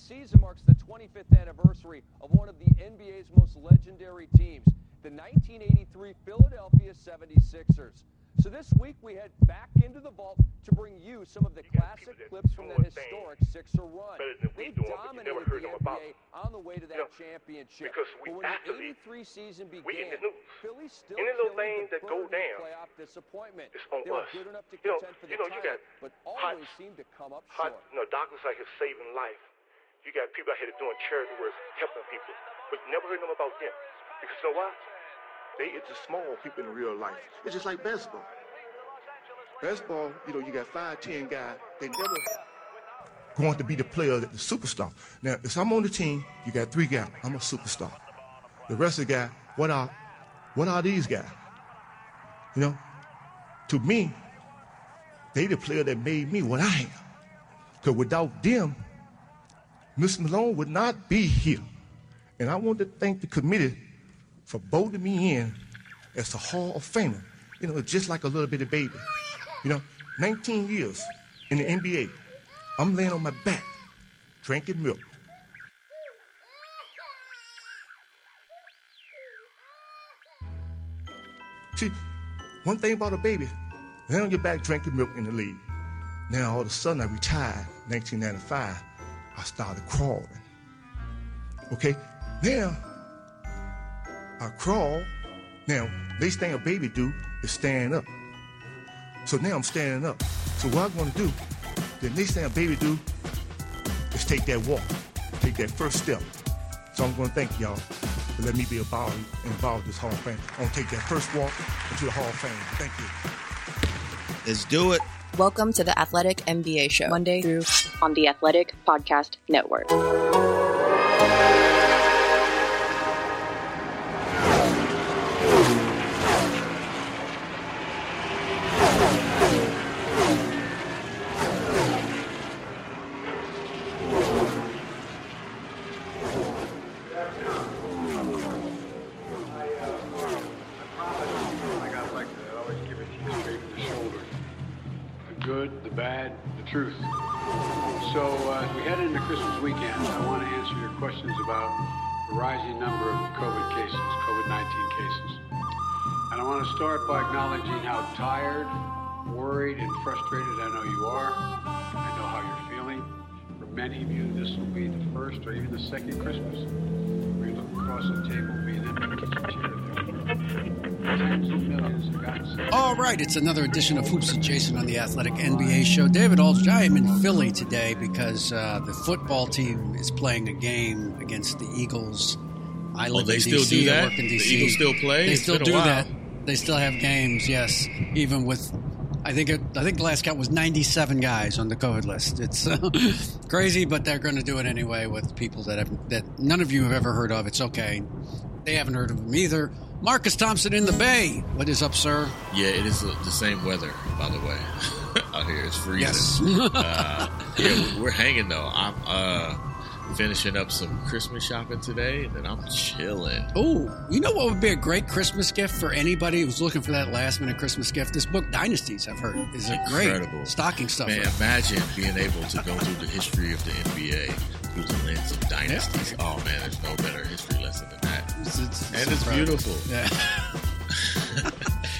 this season marks the 25th anniversary of one of the NBA's most legendary teams, the 1983 Philadelphia 76ers. So this week we head back into the vault to bring you some of the classic clips from that historic Sixer run. They dominated the NBA on the way to that know, championship. because we but when actually- the 83 season began. Philly still Any little thing the that go down, playoff disappointment. it's on they were us. good enough to You know- contend for you the know, you title, got but hot- always seemed to come up Hot, short. you know, doctors out here saving life. You got people out here doing charity work, helping people. But you never heard them about them. Because you know why? They it's the small people in real life. It's just like basketball. Basketball, you know, you got five, ten guys. They never going to be the player, the superstar. Now, if I'm on the team, you got three guys. I'm a superstar. The rest of the guy, what are, what are these guys? You know, to me, they the player that made me what I am. Because without them, Moses Malone would not be here. And I want to thank the committee for voting me in as a Hall of Famer. You know, just like a little bitty baby. You know, 19 years in the NBA. I'm laying on my back, drinking milk. See, one thing about a baby, lay on your back drinking milk in the league. Now all of a sudden I retired, 1995. I started crawling. Okay, now I crawl. Now, next thing a baby do is stand up. So now I'm standing up. So what I'm gonna do, the next thing a baby do is take that walk, take that first step. So I'm gonna thank y'all for letting me be involved, involved in this Hall of Fame. I'm gonna take that first walk into the Hall of Fame. Thank you. Let's do it. Welcome to the Athletic NBA Show, Monday through on the Athletic Podcast Network. Good, the bad, the truth. So uh, we head into Christmas weekend, I want to answer your questions about the rising number of COVID cases, COVID-19 cases. And I want to start by acknowledging how tired, worried, and frustrated I know you are. I know how you're feeling. For many of you, this will be the first or even the second Christmas where you look across the table being empty kitchen chair. All right, it's another edition of Hoops Adjacent on the Athletic NBA Show. David Aldridge, I am in Philly today because uh, the football team is playing a game against the Eagles. I live Oh, they in still DC, do I that? work in The Eagles still play? They still do that. They still have games, yes. Even with, I think it, I think the last count was 97 guys on the COVID list. It's uh, crazy, but they're going to do it anyway with people that have that none of you have ever heard of. It's okay. They haven't heard of them either. Marcus Thompson in the Bay. What is up, sir? Yeah, it is the same weather, by the way. Out here, it's freezing. Yes. uh, yeah, we- we're hanging though. I'm uh, finishing up some Christmas shopping today, and then I'm chilling. Oh, you know what would be a great Christmas gift for anybody who's looking for that last minute Christmas gift? This book, Dynasties, I've heard, is a Incredible. great stocking stuffer. Man, imagine being able to go through the history of the NBA through the lens of dynasties. Oh man, there's no better history lesson than that. It's- it's- it's and it's incredible. beautiful. Yeah.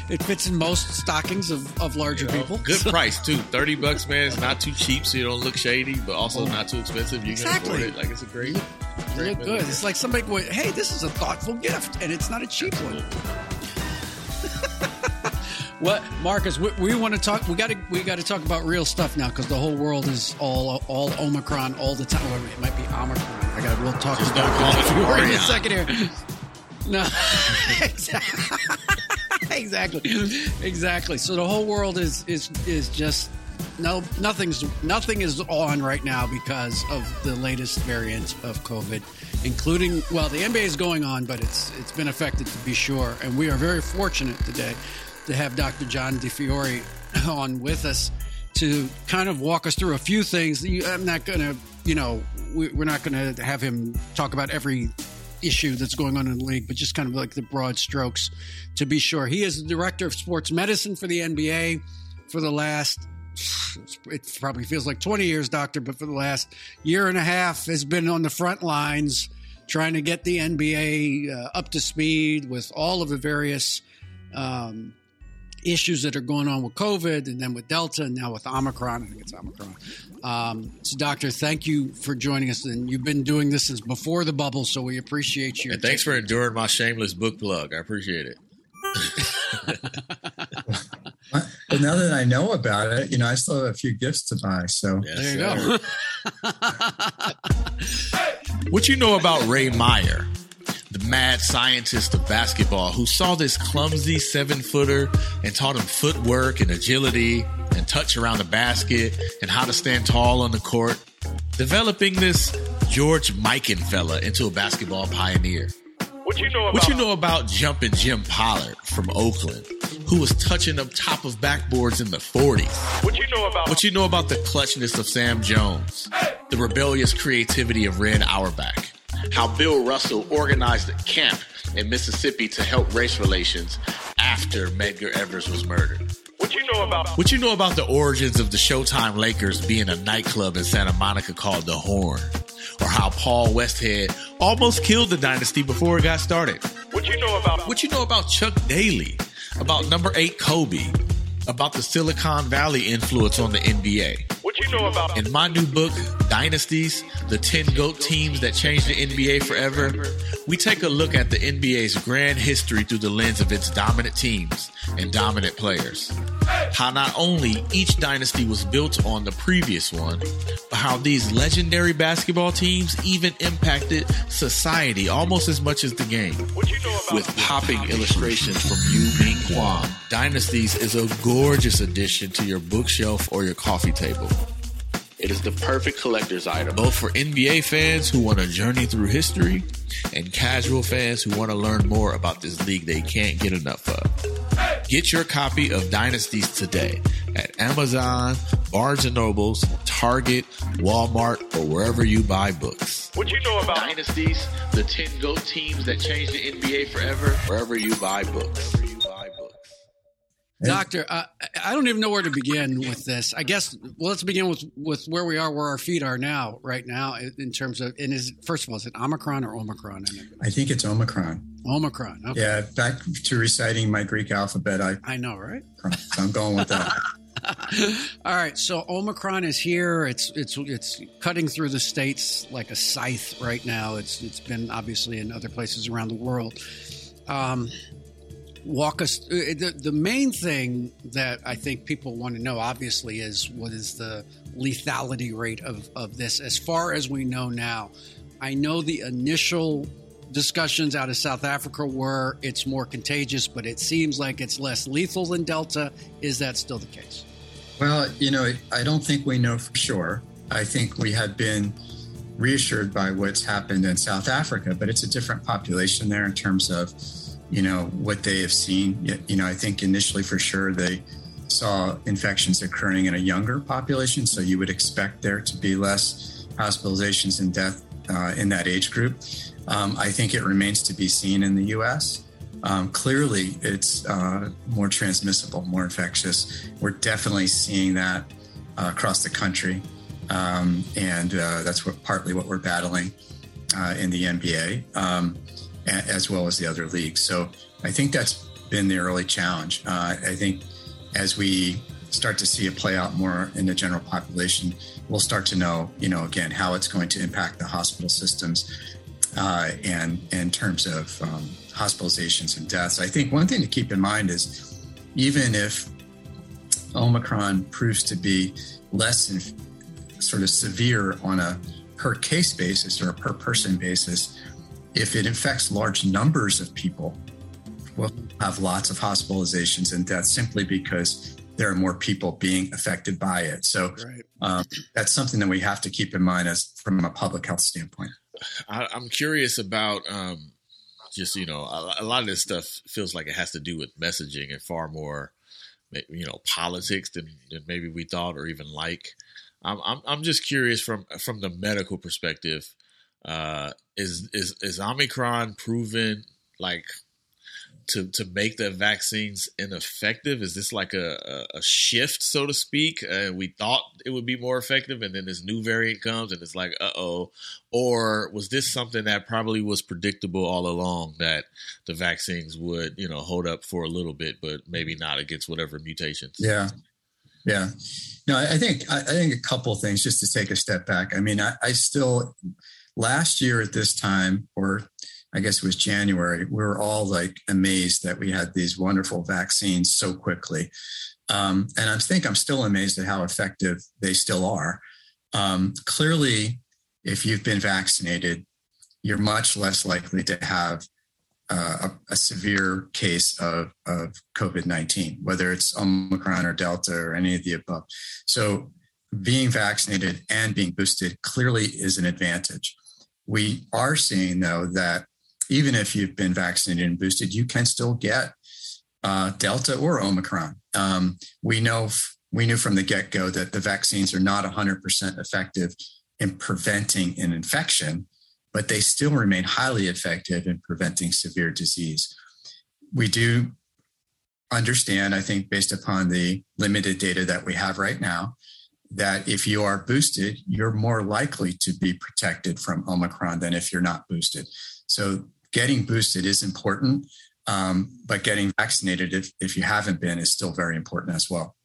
it fits in most stockings of, of larger You know, people. Good So- price too. Thirty bucks, man. It's not too cheap, so you don't look shady, but also oh. not too expensive. You Exactly. can afford it. Like it's a great. You great look good. It's like somebody going, hey, this is a thoughtful gift, and it's not a cheap one. What, Marcus? We, we want to talk. We got to. We got to talk about real stuff now because the whole world is all all Omicron all the time. Well, it might be Omicron. I got. We'll talk Just about it in a second here. No, exactly, exactly. So the whole world is is is just no nothing's nothing is on right now because of the latest variant of COVID, including well the NBA is going on, but it's it's been affected to be sure, and we are very fortunate today to have Dr. John DiFiori on with us to kind of walk us through a few things. I'm not going to, you know, we- we're not going to have him talk about every issue that's going on in the league, but just kind of like the broad strokes to be sure. He is the director of sports medicine for the NBA for the last it probably feels like 20 years, doctor, but for the last year and a half has been on the front lines trying to get the NBA uh, up to speed with all of the various um, issues that are going on with COVID and then with Delta and now with Omicron. I think it's Omicron. Um, so, Doctor, thank you for joining us. And you've been doing this since before the bubble, so we appreciate you. And thanks for enduring my shameless book plug. I appreciate it. but now that I know about it, you know, I still have a few gifts to buy. So yes, there you sir. go. what you know about Ray Meyer? Mad scientist of basketball who saw this clumsy seven footer and taught him footwork and agility and touch around the basket and how to stand tall on the court, developing this George Mikan fella into a basketball pioneer. What you know about, what you know about jumping Jim Pollard from Oakland, who was touching up top of backboards in the 40s? What you know about what you know about the clutchness of Sam Jones, the rebellious creativity of Red Auerbach, how Bill Russell organized a camp in Mississippi to help race relations after Medgar Evers was murdered. What you know about What you know about the origins of the Showtime Lakers being a nightclub in Santa Monica called The Horn? Or how Paul Westhead almost killed the dynasty before it got started? What you know about What you know about Chuck Daly? About number 8 Kobe? About the Silicon Valley influence on the NBA? What you know about In my new book, Dynasties, the 10 GOAT teams that changed the NBA forever, we take a look at the NBA's grand history through the lens of its dominant teams and dominant players. How not only each dynasty was built on the previous one, but how these legendary basketball teams even impacted society almost as much as the game. What you know about With popping illustrations from Yu Ming Kwan, Dynasties is a gorgeous addition to your bookshelf or your coffee table. It is the perfect collector's item, both for NBA fans who want to journey through history and casual fans who want to learn more about this league they can't get enough of. Get your copy of Dynasties today at Amazon, Barnes and Nobles, Target, Walmart, or wherever you buy books. What you know about Dynasties, the 10 GOAT teams that changed the NBA forever, wherever you buy books. Doctor, uh, I don't even know where to begin with this. I guess well, let's begin with with where we are, where our feet are now, right now, in terms of. And is first of all, is it Omicron or Omicron? I think it's Omicron. Omicron. Okay. Yeah, back to reciting my Greek alphabet. I I know, right? So I'm going with that. All right, so Omicron is here. It's it's it's cutting through the states like a scythe right now. It's it's been obviously in other places around the world. Um, walk us uh, the, the main thing that i think people want to know obviously is what is the lethality rate of, of this. As far as we know now i know the initial discussions out of south africa were it's more contagious but it seems like it's less lethal than delta. Is that still the case? Well you know i don't think we know for sure. I think we have been reassured by what's happened in south africa but it's a different population there in terms of you know what they have seen. You know, I think initially for sure they saw infections occurring in a younger population, so you would expect there to be less hospitalizations and death uh, in that age group. Um, I think it remains to be seen in the U.S. Um, clearly, it's uh, more transmissible, more infectious. We're definitely seeing that uh, across the country, um, and uh, that's what partly what we're battling uh, in the NBA. As well as the other leagues. So I think that's been the early challenge. Uh, I think as we start to see it play out more in the general population, we'll start to know, you know, again, how it's going to impact the hospital systems uh, and in terms of um, hospitalizations and deaths. I think one thing to keep in mind is even if Omicron proves to be less in, sort of severe on a per case basis or a per person basis, if it infects large numbers of people, we'll have lots of hospitalizations and deaths simply because there are more people being affected by it. So right. um, that's something that we have to keep in mind as from a public health standpoint. I, am curious about um, just you know a, a, lot of this stuff feels like it has to do with messaging and far more you know politics than, than maybe we thought or even like. I'm, I'm I'm just curious from from the medical perspective uh, is is is Omicron proven like to to make the vaccines ineffective? Is this like a, a, a shift, so to speak? Uh, we thought it would be more effective, and then this new variant comes, and it's like, uh oh. Or was this something that probably was predictable all along that the vaccines would, you know, hold up for a little bit, but maybe not against whatever mutations? Yeah, yeah. No, I think I think a couple things just to take a step back. I mean, I, I still last year at this time, or I guess it was January, we were all like amazed that we had these wonderful vaccines so quickly. Um, and I think I'm still amazed at how effective they still are. Um, clearly, if you've been vaccinated, you're much less likely to have uh, a, a, severe case of, of COVID 19, whether it's Omicron or Delta or any of the above. So, being vaccinated and being boosted clearly is an advantage. We are seeing, though, that even if you've been vaccinated and boosted, you can still get uh, Delta or Omicron. Um, we know we knew from the get go that the vaccines are not 100% effective in preventing an infection, but they still remain highly effective in preventing severe disease. We do understand, I think, based upon the limited data that we have right now, that if you are boosted, you're more likely to be protected from Omicron than if you're not boosted. So getting boosted is important, um, but getting vaccinated, if, if you haven't been, is still very important as well.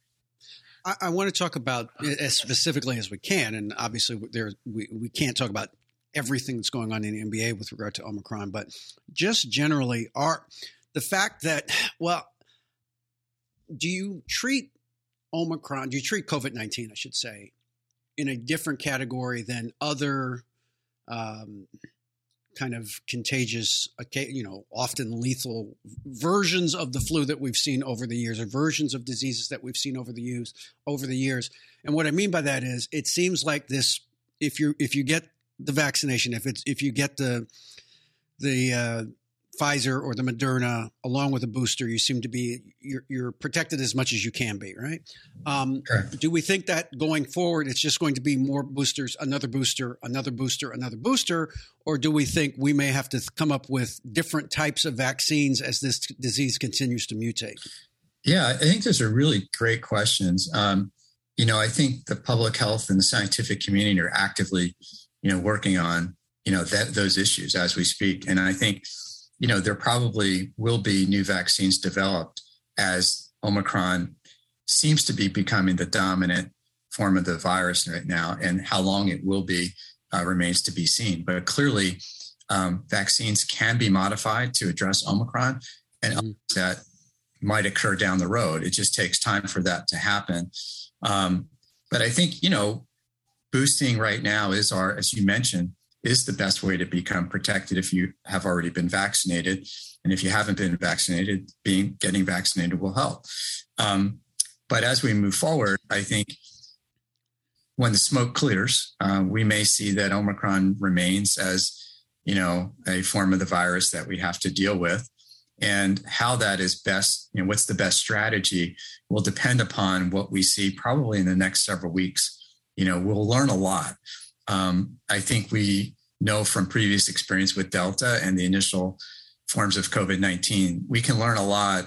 I, I want to talk about as specifically as we can, and obviously there we, we can't talk about everything that's going on in the NBA with regard to Omicron, but just generally, are the fact that well, do you treat Omicron? Do you treat COVID nineteen? I should say in a different category than other um, kind of contagious, you know, often lethal versions of the flu that we've seen over the years, or versions of diseases that we've seen over the years. Over the years, and what I mean by that is, it seems like this: if you if you get the vaccination, if it's if you get the the uh, Pfizer or the Moderna along with a booster, you seem to be you're, you're protected as much as you can be, right? Um, do we think that going forward, it's just going to be more boosters, another booster, another booster, another booster, or do we think we may have to come up with different types of vaccines as this disease continues to mutate? Yeah, I think those are really great questions. Um, you know, I think the public health and the scientific community are actively, you know, working on you know that those issues as we speak, and I think you know, there probably will be new vaccines developed as Omicron seems to be becoming the dominant form of the virus right now. And how long it will be uh, remains to be seen. But clearly, um, vaccines can be modified to address Omicron, and mm-hmm. that might occur down the road. It just takes time for that to happen. Um, but I think, you know, boosting right now is our, as you mentioned, is the best way to become protected if you have already been vaccinated. And if you haven't been vaccinated, being getting vaccinated will help. Um, but as we move forward, I think when the smoke clears, uh, we may see that Omicron remains as you know a form of the virus that we have to deal with, and how that is best. You know, what's the best strategy will depend upon what we see probably in the next several weeks. You know, we'll learn a lot. Um, I think we know from previous experience with Delta and the initial forms of COVID 19, we can learn a lot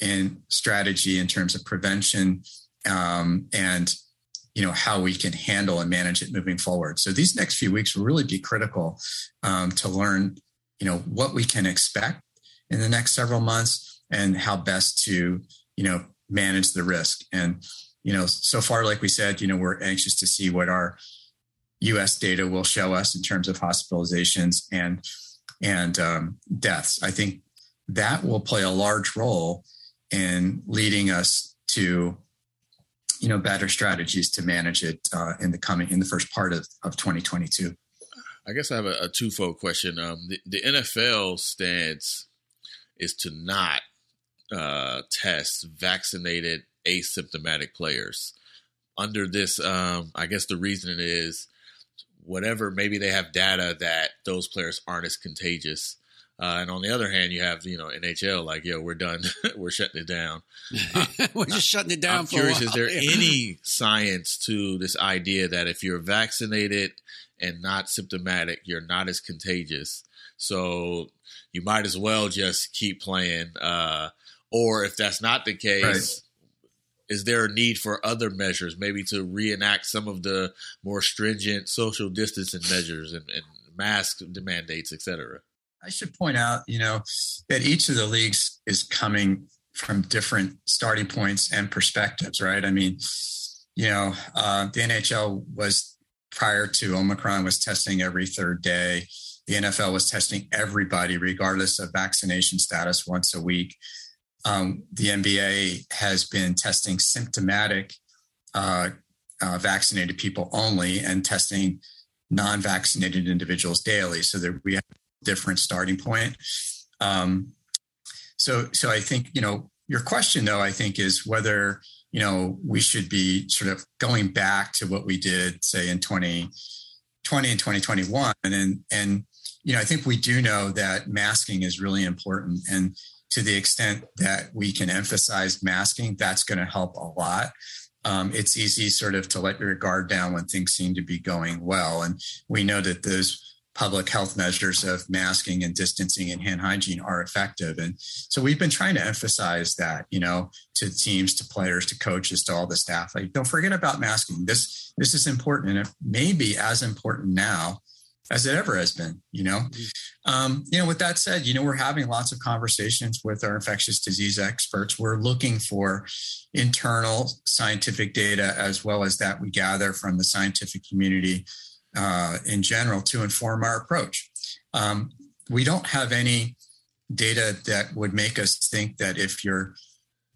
in strategy in terms of prevention um, and you know how we can handle and manage it moving forward. So these next few weeks will really be critical um, to learn you know what we can expect in the next several months and how best to you know manage the risk. And you know so far like we said you know we're anxious to see what our U.S. data will show us in terms of hospitalizations and and um, deaths. I think that will play a large role in leading us to you know better strategies to manage it uh, in the coming in the first part of, of 2022 i guess i have a, a twofold question um, the, the, nfl stance is to not uh, test vaccinated asymptomatic players under this um, i guess the reason is whatever, maybe they have data that those players aren't as contagious. Uh, and on the other hand, you have you know NHL like yo, we're done, we're shutting it down. Uh, we're just shutting it down. I'm curious, is there any science to this idea that if you're vaccinated and not symptomatic, you're not as contagious? So you might as well just keep playing. Uh, or if that's not the case, right. Is there a need for other measures, maybe to reenact some of the more stringent social distancing measures and, and mask mandates, et cetera? I should point out, you know, that each of the leagues is coming from different starting points and perspectives, right? I mean, you know, uh, the NHL was prior to Omicron was testing every third day. The NFL was testing everybody, regardless of vaccination status, once a week. Um, the NBA has been testing symptomatic uh, uh, vaccinated people only and testing non-vaccinated individuals daily, so that we have a different starting point. Um, so, so I think you know your question, though, I think is whether you know we should be sort of going back to what we did, say, in 2020 and 2021, and and you know I think we do know that masking is really important, and to the extent that we can emphasize masking, that's going to help a lot. Um, it's easy sort of to let your guard down when things seem to be going well. And we know that those public health measures of masking and distancing and hand hygiene are effective. And so we've been trying to emphasize that, you know, to teams, to players, to coaches, to all the staff. Like, don't forget about masking. This this is important, and it may be as important now as it ever has been. You know, mm-hmm. um, you know. With that said, you know, we're having lots of conversations with our infectious disease experts. We're looking for internal scientific data as well as that we gather from the scientific community uh, in general to inform our approach. Um, we don't have any data that would make us think that if you're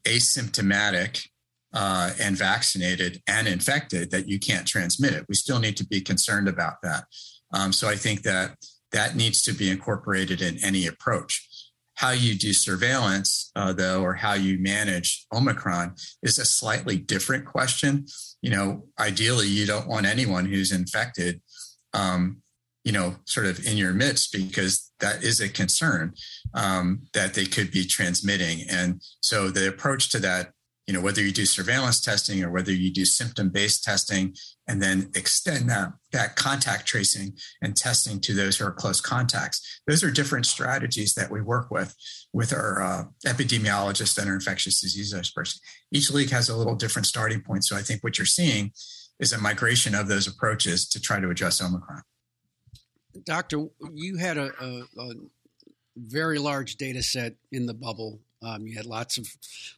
asymptomatic uh, and vaccinated and infected, that you can't transmit it. We still need to be concerned about that. Um, so I think that that needs to be incorporated in any approach. How you do surveillance, uh, though, or how you manage Omicron is a slightly different question. You know, ideally, you don't want anyone who's infected um, you know, sort of in your midst because that is a concern um, that they could be transmitting. And so the approach to that, you know, whether you do surveillance testing or whether you do symptom-based testing and then extend that that contact tracing and testing to those who are close contacts, those are different strategies that we work with with our uh, epidemiologists and our infectious disease experts. Each league has a little different starting point. So I think what you're seeing is a migration of those approaches to try to address Omicron. Doctor, you had a, a, a very large data set in the bubble. Um, you had lots of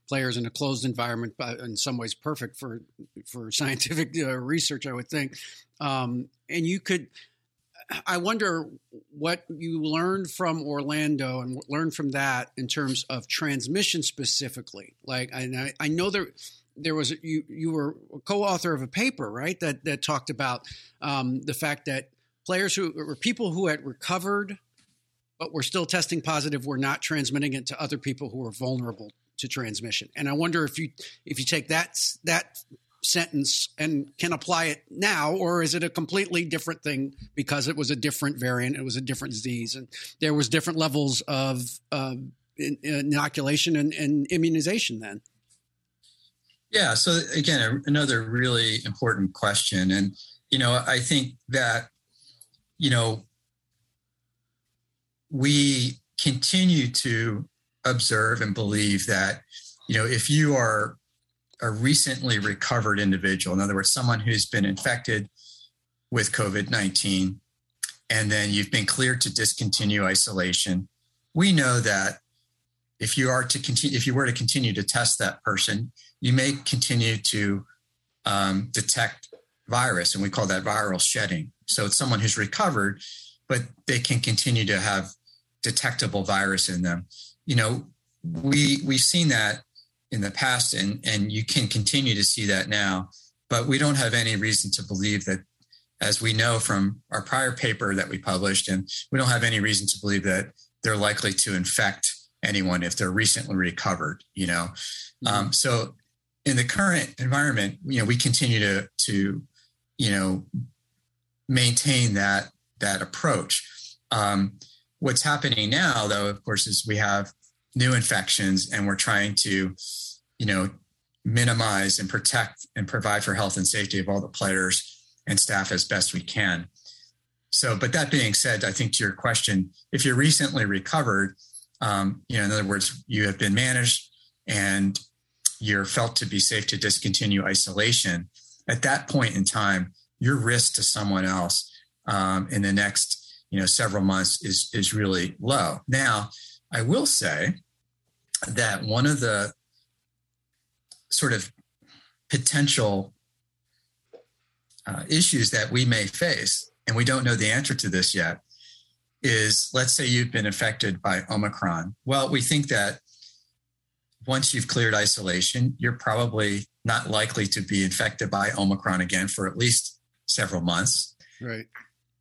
players in a closed environment, but in some ways perfect for for scientific uh, research, I would think. Um, and you could, I wonder what you learned from Orlando and learned from that in terms of transmission specifically. Like, I, I know there there was you you were a co-author of a paper right that that talked about um, the fact that players who or people who had recovered but we're still testing positive. We're not transmitting it to other people who are vulnerable to transmission. And i wonder if you if you take that that sentence and can apply it now or is it a completely different thing because it was a different variant it was a different disease and there was different levels of uh, inoculation and, and immunization then? Yeah. So again, another really important question, and you know, I think that you know we continue to observe and believe that you know if you are a recently recovered individual, in other words, someone who's been infected with COVID nineteen, and then you've been cleared to discontinue isolation, we know that if you are to continue, if you were to continue to test that person, you may continue to um, detect virus, and we call that viral shedding. So it's someone who's recovered, but they can continue to have detectable virus in them. You know, we we've seen that in the past, and and you can continue to see that now. But we don't have any reason to believe that, as we know from our prior paper that we published, and we don't have any reason to believe that they're likely to infect anyone if they're recently recovered. You know, mm-hmm. um, so in the current environment, you know, we continue to to you know maintain that that approach. Um, what's happening now, though, of course, is we have new infections, and we're trying to you know minimize and protect and provide for health and safety of all the players and staff as best we can. So, but that being said, I think to your question, if you're recently recovered, um, you know, in other words, you have been managed and you're felt to be safe to discontinue isolation, at that point in time, your risk to someone else um, in the next you know several months is is really low. Now, I will say that one of the sort of potential uh, issues that we may face, and we don't know the answer to this yet, is let's say you've been affected by Omicron. Well, we think that once you've cleared isolation, you're probably not likely to be infected by Omicron again for at least several months. Right.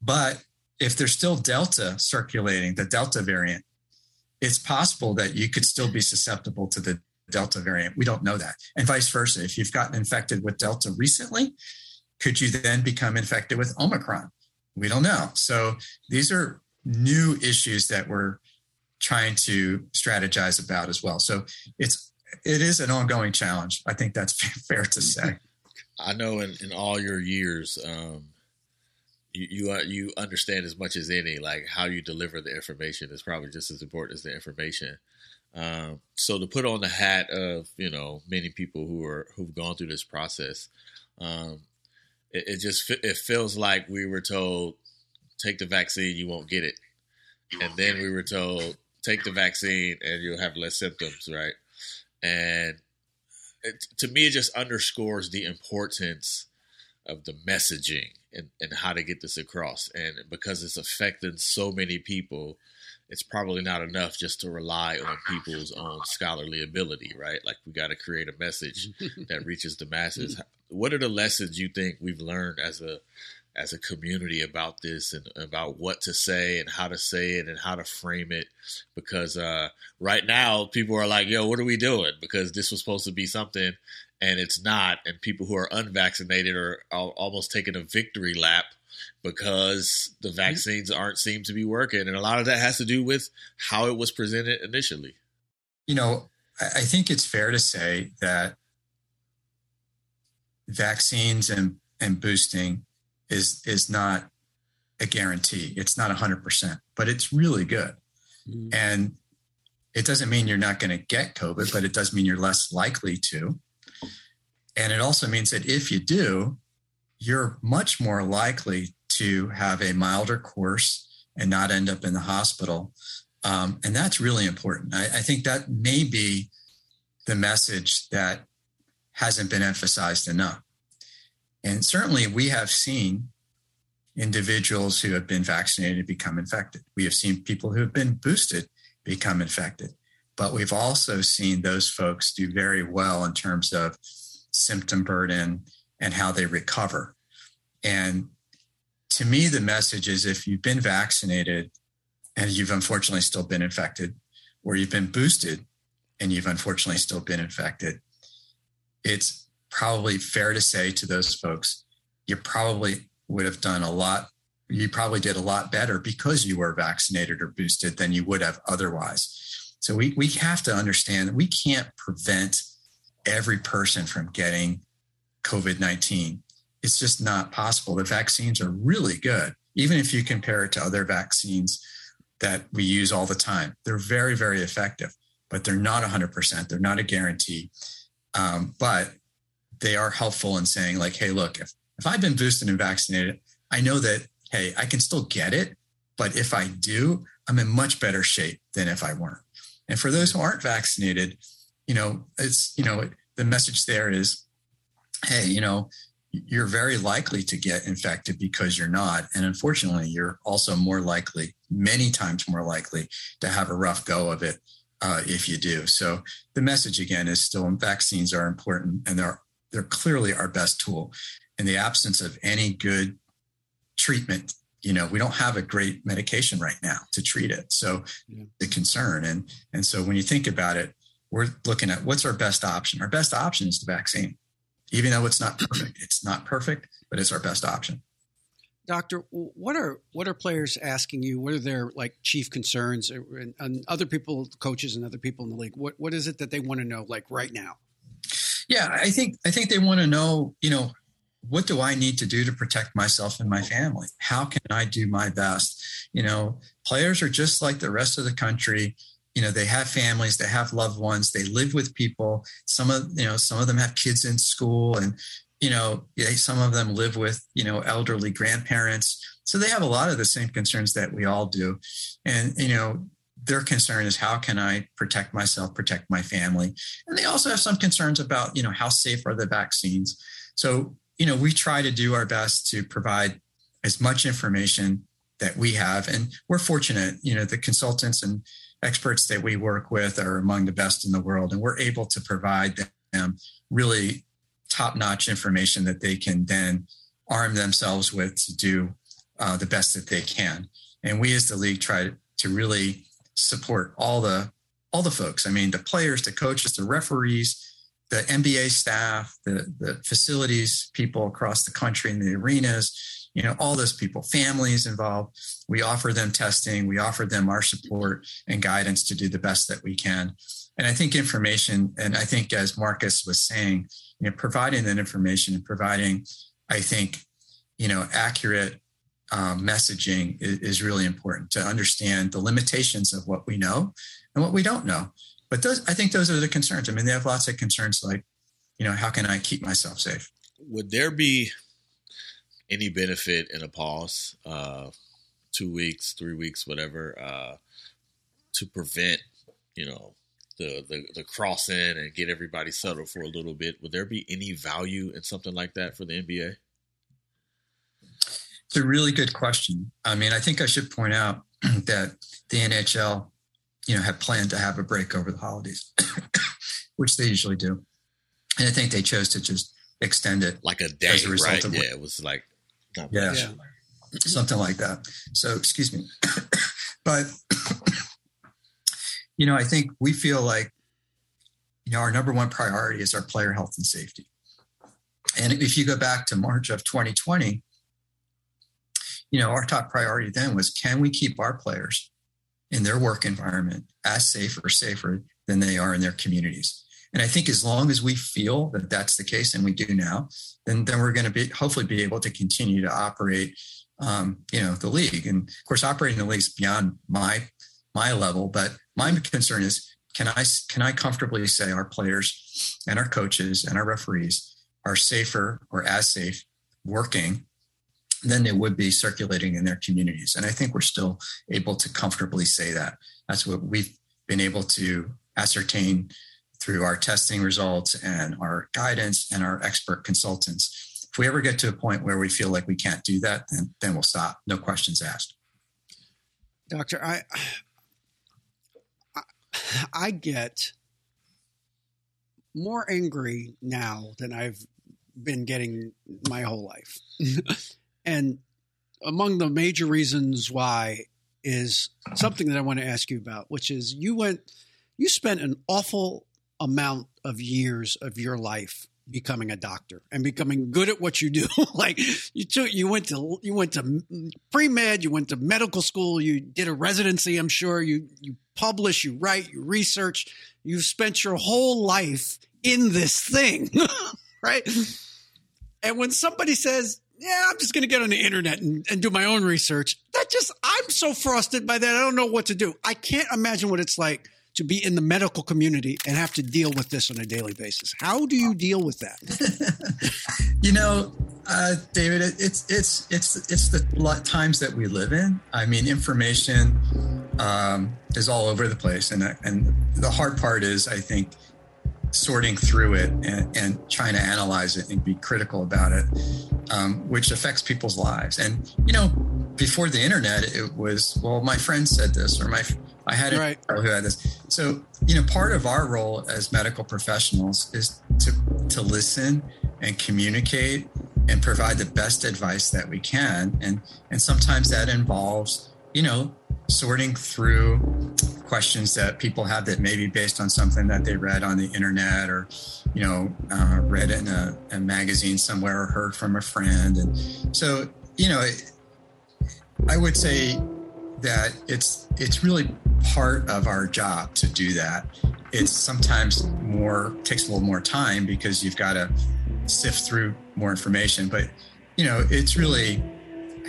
But if there's still Delta circulating, the Delta variant, it's possible that you could still be susceptible to the Delta variant. We don't know that. And vice versa. If you've gotten infected with Delta recently, could you then become infected with Omicron? We don't know. So these are new issues that we're trying to strategize about as well. So it's it is an ongoing challenge. I think that's fair to say. I know in, in all your years, um, you you, uh, you understand as much as any like how you deliver the information is probably just as important as the information. Um, so to put on the hat of you know many people who are who've gone through this process, um, it, it just it feels like we were told take the vaccine, you won't get it, and then we were told take the vaccine and you'll have less symptoms, right? And it, to me, it just underscores the importance of the messaging and, and how to get this across. And because it's affecting so many people, it's probably not enough just to rely on people's own scholarly ability, right? Like we got to create a message that reaches the masses. What are the lessons you think we've learned as a as a community about this and about what to say and how to say it and how to frame it because uh, right now people are like yo what are we doing because this was supposed to be something and it's not and people who are unvaccinated are almost taking a victory lap because the mm-hmm. vaccines aren't seem to be working and a lot of that has to do with how it was presented initially you know i think it's fair to say that vaccines and, and boosting is is not a guarantee. It's not 100%, but it's really good. Mm-hmm. And it doesn't mean you're not going to get COVID, but it does mean you're less likely to. And it also means that if you do, you're much more likely to have a milder course and not end up in the hospital. Um, and that's really important. I, I think that may be the message that hasn't been emphasized enough. And certainly we have seen individuals who have been vaccinated become infected. We have seen people who have been boosted become infected. But we've also seen those folks do very well in terms of symptom burden and how they recover. And to me, the message is if you've been vaccinated and you've unfortunately still been infected, or you've been boosted and you've unfortunately still been infected, it's probably fair to say to those folks, you probably would have done a lot. You probably did a lot better because you were vaccinated or boosted than you would have otherwise. So we, we have to understand that we can't prevent every person from getting COVID 19. It's just not possible. The vaccines are really good, even if you compare it to other vaccines that we use all the time. They're very, very effective, but they're not 100%. They're not a guarantee. Um, but they are helpful in saying like, hey, look, if, if I've been boosted and vaccinated, I know that, hey, I can still get it. But if I do, I'm in much better shape than if I weren't. And for those who aren't vaccinated, you know, it's, you know, the message there is, hey, you know, you're very likely to get infected because you're not. And unfortunately, you're also more likely, many times more likely, to have a rough go of it uh, if you do. So the message again is still vaccines are important and they're they're clearly our best tool. In the absence of any good treatment, you know, we don't have a great medication right now to treat it. So yeah. the concern. And and so when you think about it, we're looking at what's our best option. Our best option is the vaccine. Even though it's not perfect. It's not perfect, but it's our best option. Doctor, what are what are players asking you? What are their like chief concerns and, and other people, coaches and other people in the league? What what is it that they want to know like right now? Yeah, I think I think they want to know, you know, what do I need to do to protect myself and my family? How can I do my best? You know, players are just like the rest of the country. You know, they have families, they have loved ones, they live with people. Some of, you know, some of them have kids in school and, you know, some of them live with, you know, elderly grandparents. So they have a lot of the same concerns that we all do. And, you know, their concern is how can I protect myself, protect my family? And they also have some concerns about, you know, how safe are the vaccines? So you know, we try to do our best to provide as much information that we have. And we're fortunate, you know, the consultants and experts that we work with are among the best in the world. And we're able to provide them really top notch information that they can then arm themselves with to do uh, the best that they can. And we as the league try to really support all the all the folks. I mean, the players, the coaches, the referees, the NBA staff, the, the facilities people across the country in the arenas, you know, all those people, families involved. We offer them testing, we offer them our support and guidance to do the best that we can. And I think information, and I think as Marcus was saying, you know, providing that information and providing, I think, you know, accurate um, messaging is, is really important to understand the limitations of what we know and what we don't know but those, I think those are the concerns. I mean, they have lots of concerns like, you know, how can I keep myself safe? Would there be any benefit in a pause, uh, two weeks, three weeks, whatever, uh, to prevent, you know, the, the the crossing and get everybody settled for a little bit? Would there be any value in something like that for the NBA? It's a really good question. I mean, I think I should point out that the NHL you know, had planned to have a break over the holidays, which they usually do. And I think they chose to just extend it like a day, as a result right? Of yeah, it was like, yeah, yeah, something like that. So, excuse me, but you know, I think we feel like you know our number one priority is our player health and safety. And if you go back to March of 2020, you know, our top priority then was can we keep our players in their work environment as safe or safer than they are in their communities. And I think as long as we feel that that's the case, and we do now, then then we're going to be hopefully be able to continue to operate, um, you know, the league. And of course, operating the league is beyond my my level, but my concern is can I can I comfortably say our players and our coaches and our referees are safer or as safe working than they would be circulating in their communities. And I think we're still able to comfortably say that. That's what we've been able to ascertain through our testing results and our guidance and our expert consultants. If we ever get to a point where we feel like we can't do that, then, then we'll stop. No questions asked. Doctor, I, I, I get more angry now than I've been getting my whole life. And among the major reasons why is something that I want to ask you about, which is you went, you spent an awful amount of years of your life becoming a doctor and becoming good at what you do. like you took, you went to, you went to pre med, you went to medical school, you did a residency. I'm sure you, you publish, you write, you research, you've spent your whole life in this thing, right? And when somebody says, yeah, I'm just going to get on the internet and, and, do my own research. That just, I'm so frosted by that. I don't know what to do. I can't imagine what it's like to be in the medical community and have to deal with this on a daily basis. How do you deal with that? you know, uh, David, it's it's it's it's the times that we live in. I mean, information um, is all over the place, and and the hard part is, I think, sorting through it and, and, trying to analyze it and be critical about it, um, which affects people's lives. And you know, before the internet, it was well, my friend said this, or my I had a right. who had this. So you know, part of our role as medical professionals is to to listen and communicate and provide the best advice that we can, and and sometimes that involves you know sorting through questions that people have that may be based on something that they read on the internet or you know uh, read in a, a, magazine somewhere or heard from a friend and so you know i would say that it's it's really part of our job to do that it's sometimes more takes a little more time because you've got to sift through more information. But you know, it's really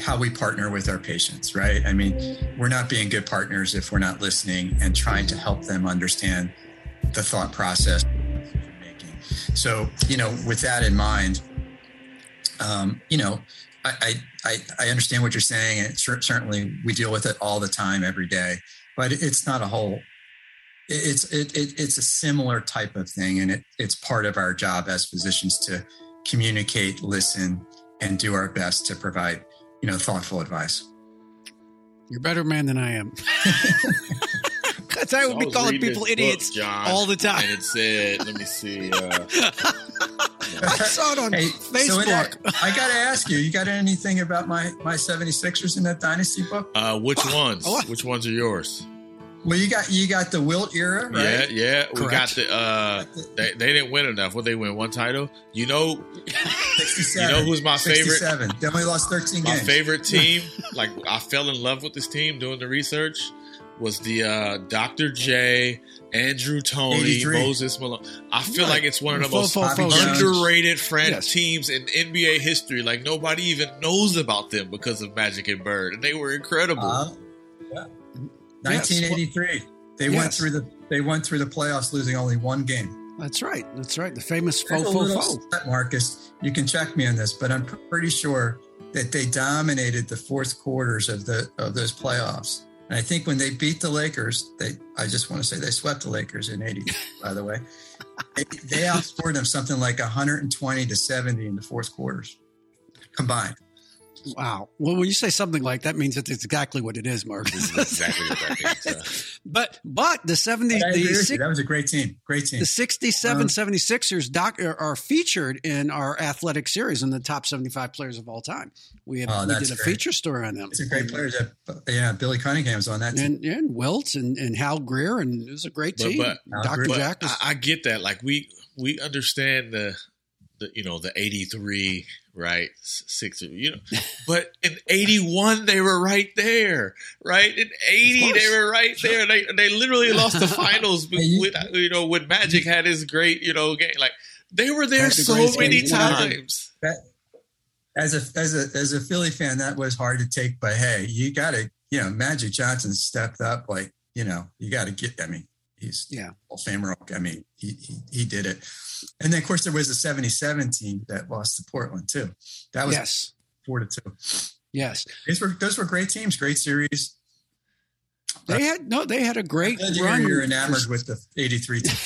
how we partner with our patients, right? I mean, we're not being good partners if we're not listening and trying to help them understand the thought process making. So, you know, with that in mind, um, you know, I, I, I understand what you're saying, and certainly we deal with it all the time, every day. But it's not a whole. It's it, it it's a similar type of thing, and it, it's part of our job as physicians to communicate, listen, and do our best to provide you know thoughtful advice. You're a better man than I am. Because I would be calling people idiots book, John, all the time. And it said, let me see. Uh, I saw it on hey, Facebook. So that, I got to ask you, you got anything about my, my 76ers in that Dynasty book? Uh, which ones? Which ones are yours? Well, you got you got the Wilt era, right? Yeah, yeah. We got the. uh they, they didn't win enough. What they win one title? You know, sixty-seven. You know who's my favorite? Seven. They only lost thirteen. My games. favorite team. like I fell in love with this team doing the research. Was the uh Dr. J, Andrew Toney, 83. Moses Malone. I feel right. like it's one of the most underrated yes. teams in NBA history. Like nobody even knows about them because of Magic and Bird, and they were incredible. Uh, yeah. 1983. They yes. went through the they went through the playoffs losing only one game. That's right. That's right. The famous faux faux faux. Marcus, you can check me on this, but I'm pretty sure that they dominated the fourth quarters of the of those playoffs. And I think when they beat the Lakers, they I just want to say they swept the Lakers in 80, by the way. They, they outscored them something like 120 to 70 in the fourth quarters combined. Wow. Well, when you say something like that, means it's exactly what it is, Mark. exactly what that means. but but the 70s, the six, that was a great team. Great team. The 67 um, 76ers doc, are, are, featured in our athletic series in the top 75 players of all time. We, have, oh, we did a great. feature story on them. It's a great player. Yeah, Billy Cunningham's on that and, team. And Wilt and, and Hal Greer, and it was a great team. But, but Dr. Jack. I, I get that. Like, we we understand the, the you know, the 83 right? Six, you know, but in 81, they were right there, right? In 80, they were right there. They, they literally lost the finals with, you know, when Magic had his great, you know, game. Like they were there so many times. That, as a, as a, as a Philly fan, that was hard to take, but hey, you got to, you know, Magic Johnson stepped up like, you know, you got to get, I mean, he's yeah, Hall Famer. I mean, he, he, he did it. And then, of course, there was a 77 team that lost to Portland, too. That was yes. four to two. Yes. Those were, those were great teams, great series. They had no, they had a great run. You're enamored with the 83 team.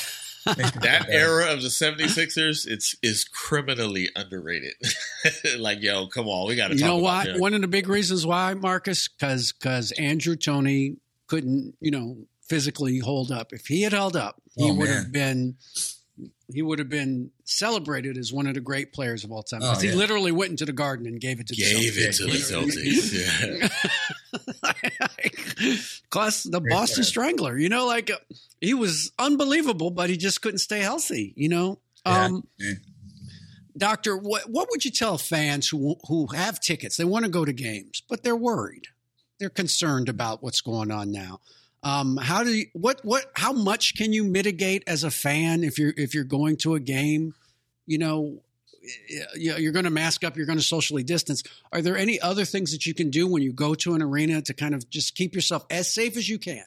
that era of the 76ers it's is criminally underrated like yo come on we got to talk. you know why one of the big reasons why marcus because because andrew toney couldn't you know physically hold up if he had held up he oh, would man. have been he would have been celebrated as one of the great players of all time. Oh, he literally went into the garden and gave it to gave the Celtics. it to the Celtics. Yeah. Plus the great Boston player. Strangler, you know, like he was unbelievable, but he just couldn't stay healthy. You know, um, yeah. Doctor, what what would you tell fans who who have tickets? They want to go to games, but they're worried. They're concerned about what's going on now. Um, how do you, what what how much can you mitigate as a fan if you're if you're going to a game? You know, you're going to mask up, you're going to socially distance. Are there any other things that you can do when you go to an arena to kind of just keep yourself as safe as you can?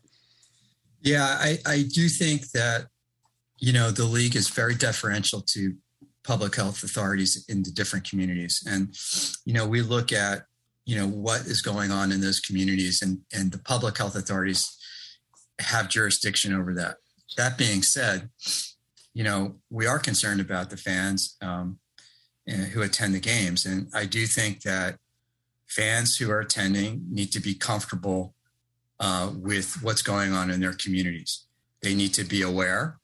Yeah, I, I do think that you know the league is very deferential to public health authorities in the different communities, and you know we look at you know what is going on in those communities, and and the public health authorities have jurisdiction over that. That being said, you know, we are concerned about the fans um, who attend the games. And I do think that fans who are attending need to be comfortable uh, with what's going on in their communities. They need to be aware.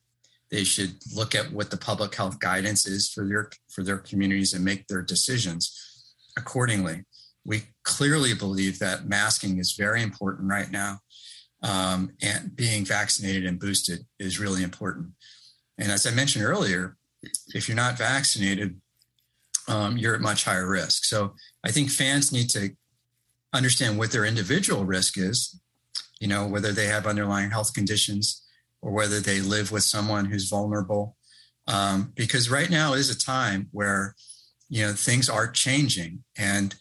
They should look at what the public health guidance is for their for their communities and make their decisions accordingly. We clearly believe that masking is very important right now um, and being vaccinated and boosted is really important. And as I mentioned earlier, if you're not vaccinated, um, you're at much higher risk. So I think fans need to understand what their individual risk is, you know, whether they have underlying health conditions or whether they live with someone who's vulnerable um, because right now is a time where you know things are changing and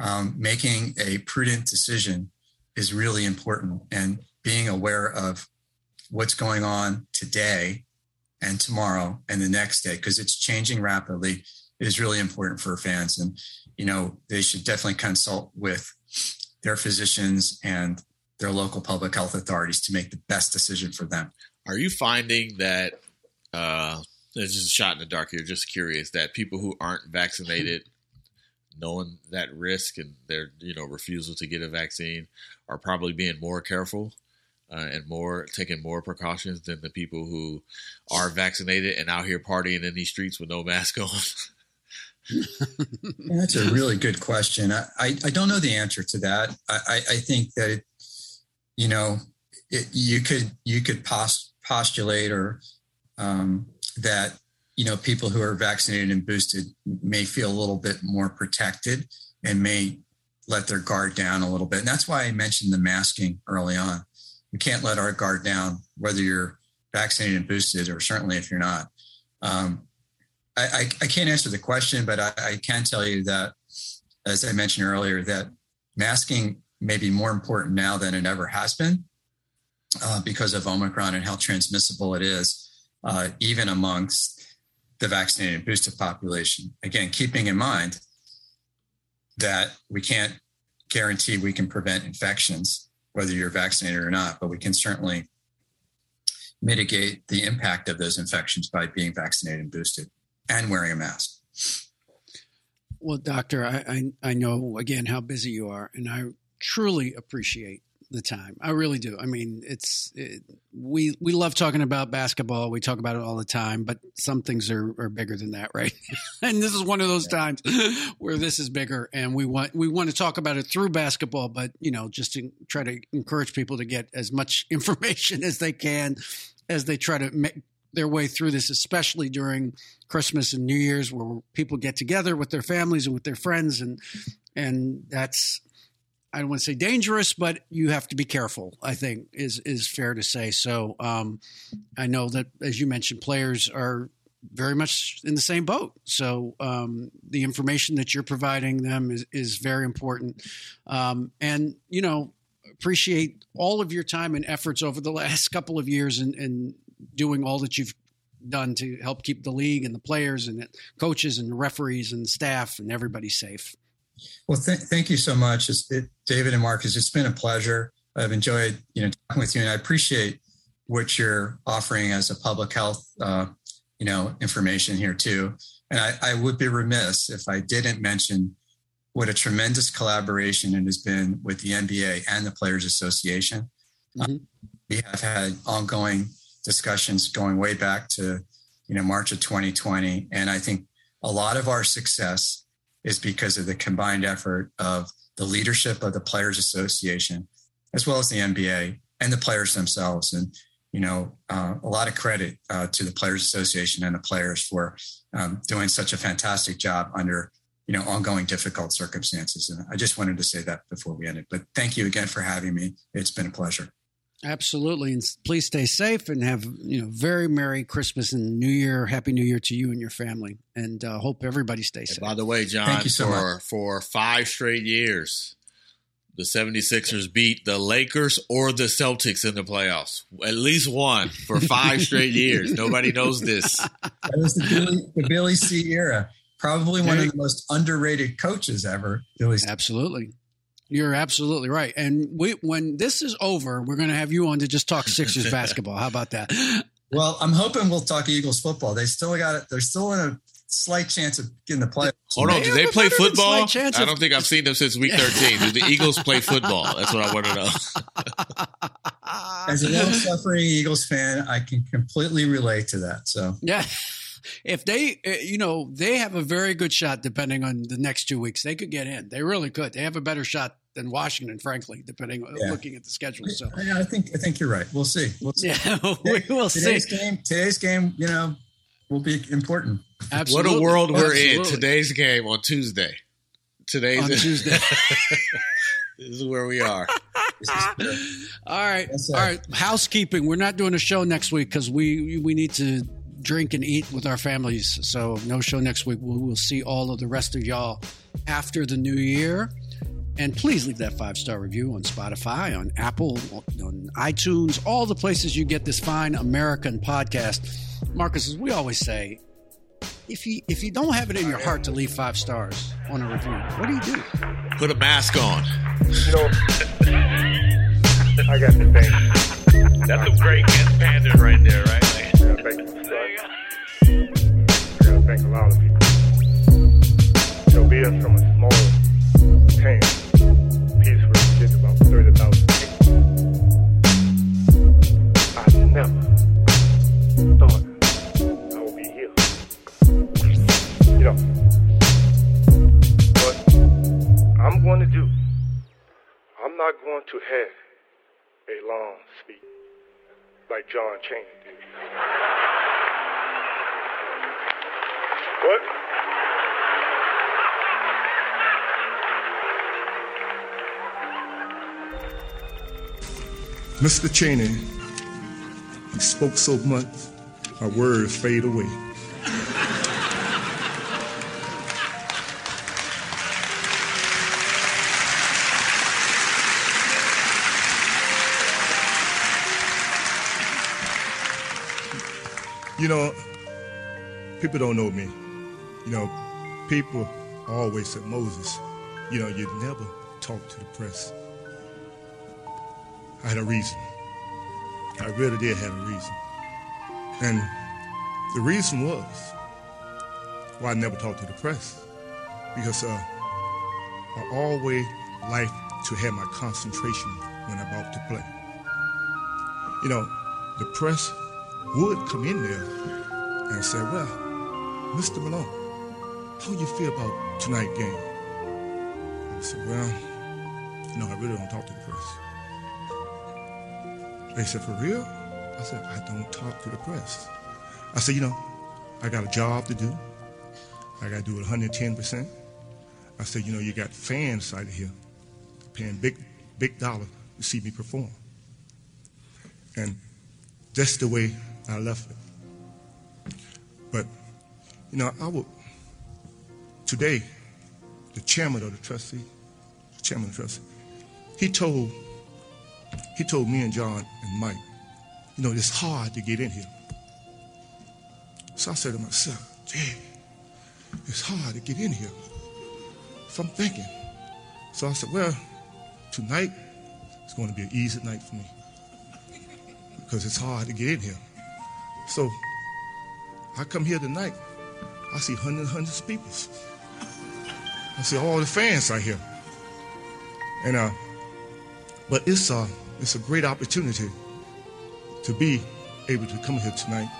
um, making a prudent decision is really important. And being aware of what's going on today and tomorrow and the next day because it's changing rapidly is really important for fans. And you know they should definitely consult with their physicians and their local public health authorities to make the best decision for them. Are you finding that uh it's just a shot in the dark here just curious that people who aren't vaccinated knowing that risk and their you know refusal to get a vaccine are probably being more careful uh, and more taking more precautions than the people who are vaccinated and out here partying in these streets with no mask on? That's a really good question. I, I, I, don't know the answer to that. I, I think that it, you know it, you could you could post, postulate or um, that you know people who are vaccinated and boosted may feel a little bit more protected and may let their guard down a little bit. And that's why I mentioned the masking early on we can't let our guard down, whether you're vaccinated and boosted, or certainly if you're not. Um, I, I, I, can't answer the question, but I, I can tell you that, as I mentioned earlier, that masking may be more important now than it ever has been uh, because of Omicron and how transmissible it is, uh, even amongst the vaccinated and boosted population. Again, keeping in mind that we can't guarantee we can prevent infections whether you're vaccinated or not, but we can certainly mitigate the impact of those infections by being vaccinated and boosted and wearing a mask. Well, doctor, I, I, I know again how busy you are, and I truly appreciate the time. I really do. I mean, it's it, we we love talking about basketball. We talk about it all the time, but some things are, are bigger than that, right? and this is one of those times where this is bigger, and we want we want to talk about it through basketball, but you know, just to try to encourage people to get as much information as they can as they try to make their way through this, especially during Christmas and New Year's, where people get together with their families and with their friends, and and that's I don't want to say dangerous, but you have to be careful. I think is is fair to say. So um, I know that, as you mentioned, players are very much in the same boat. So um, the information that you're providing them is is very important. Um, and you know, appreciate all of your time and efforts over the last couple of years and, doing all that you've done to help keep the league and the players and the coaches and the referees and staff and everybody safe. Well, th- thank you so much, it, David and Marcus. It's been a pleasure. I've enjoyed you know talking with you, and I appreciate what you're offering as a public health uh, you know information here too. And I, I would be remiss if I didn't mention what a tremendous collaboration it has been with the NBA and the Players Association. Mm-hmm. we have had ongoing discussions going way back to you know March of 2020, and I think a lot of our success is because of the combined effort of the leadership of the Players Association, as well as the NBA and the players themselves. And, you know, uh, a lot of credit uh, to the Players Association and the players for um, doing such a fantastic job under, you know, ongoing difficult circumstances. And I just wanted to say that before we ended. But thank you again for having me. It's been a pleasure. Absolutely, and please stay safe and have you know very merry Christmas and New Year, Happy New Year to you and your family, and uh, hope everybody stays safe. by the way, John, Thank you so for much. for five straight years, the 76ers beat the Lakers or the Celtics in the playoffs. At least one for five straight years. Nobody knows this. That was the Billy, the Billy C era. Probably one of the most underrated coaches ever. Billy Absolutely. You're absolutely right. And we, when this is over, we're going to have you on to just talk Sixers basketball. How about that? Well, I'm hoping we'll talk Eagles football. They still got it. They're still in a slight chance of getting the playoffs. Hold on, do they play football? I don't think I've seen them since week 13. do the Eagles play football? That's what I want to know. As a long suffering Eagles fan, I can completely relate to that. So yeah if they, eh, you know, they have a very good shot depending on the next two weeks. They could get in. They really could. They have a better shot than Washington, frankly, depending on yeah. looking at the schedule. So I, I, think I think you're right. We'll see. We'll see. Yeah, we will today's see. Game, today's game, you know, will be important. Absolutely. What a world we're Absolutely. in. Today's game on Tuesday. Today's on Tuesday. this is where we are. all right, all right. Housekeeping. We're not doing a show next week because we we need to drink, and eat with our families. So no show next week. We'll, we'll see all of the rest of y'all after the new year. And please leave that five star review on Spotify, on Apple, on iTunes, all the places you get this fine American podcast. Marcus, as we always say, if you if you don't have it in your heart to leave five stars on a review, what do you do? Put a mask on. You know, I got the thing. That's a great guest panda right there, right? Thank. I thank a lot of people. From a small town, about 30,000 people, I never thought I would be here. You know, I'm going to do, I'm not going to have a long speech like John Chaney did. What? Mr. Chaney, he spoke so much, our words fade away. You know, people don't know me. You know, people always said, Moses, you know, you never talk to the press. I had a reason. I really did have a reason. And the reason was why I never talked to the press. Because uh, I always like to have my concentration when I'm about to play. You know, the press would come in there and say, well, Mr. Malone, how you feel about tonight game? I said, well, know, I really don't talk to the press. They said, for real? I said, I don't talk to the press. I said, you know, I got a job to do. I got to do it 110%. I said, you know, you got fans out here paying big, big dollar to see me perform. And that's the way I left it. But, you know, I would, today, the chairman of the trustee, the chairman of the trustee, he told, he told me and John and Mike, you know, it's hard to get in here. So I said to myself, gee, it's hard to get in here. So I'm thinking. So I said, well, tonight is going to be an easy night for me because it's hard to get in here. So I come here tonight, I see hundreds and hundreds of people. I see all the fans out here. And uh, but it's uh it's a great opportunity to be able to come here tonight.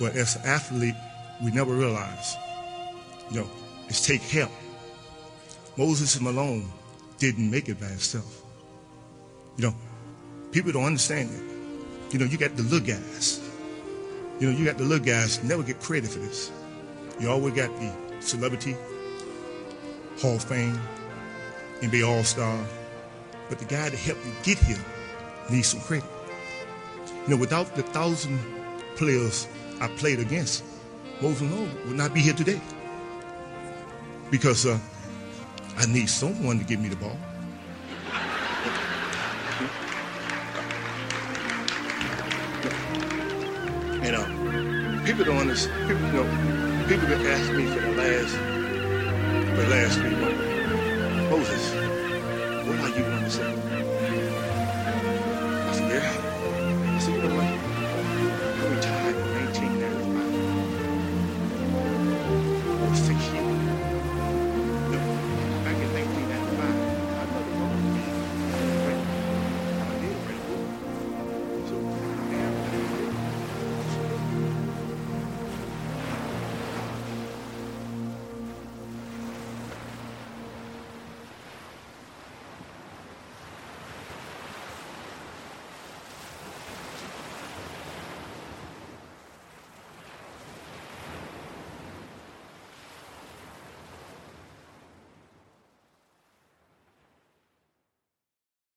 But as an athlete, we never realize, you know, it's take help. Moses and Malone didn't make it by himself. You know, people don't understand it. You know, you got the little guys. You know, you got the little guys never get credit for this. You always got the celebrity, Hall of Fame, NBA All Star. But the guy that helped you get here needs some credit. You know, without the thousand players I played against, Moses Malone would not be here today. Because uh, I need someone to give me the ball. And uh, people don't understand. People, you know, people been asking me for the last, the last three months, Moses, what are you going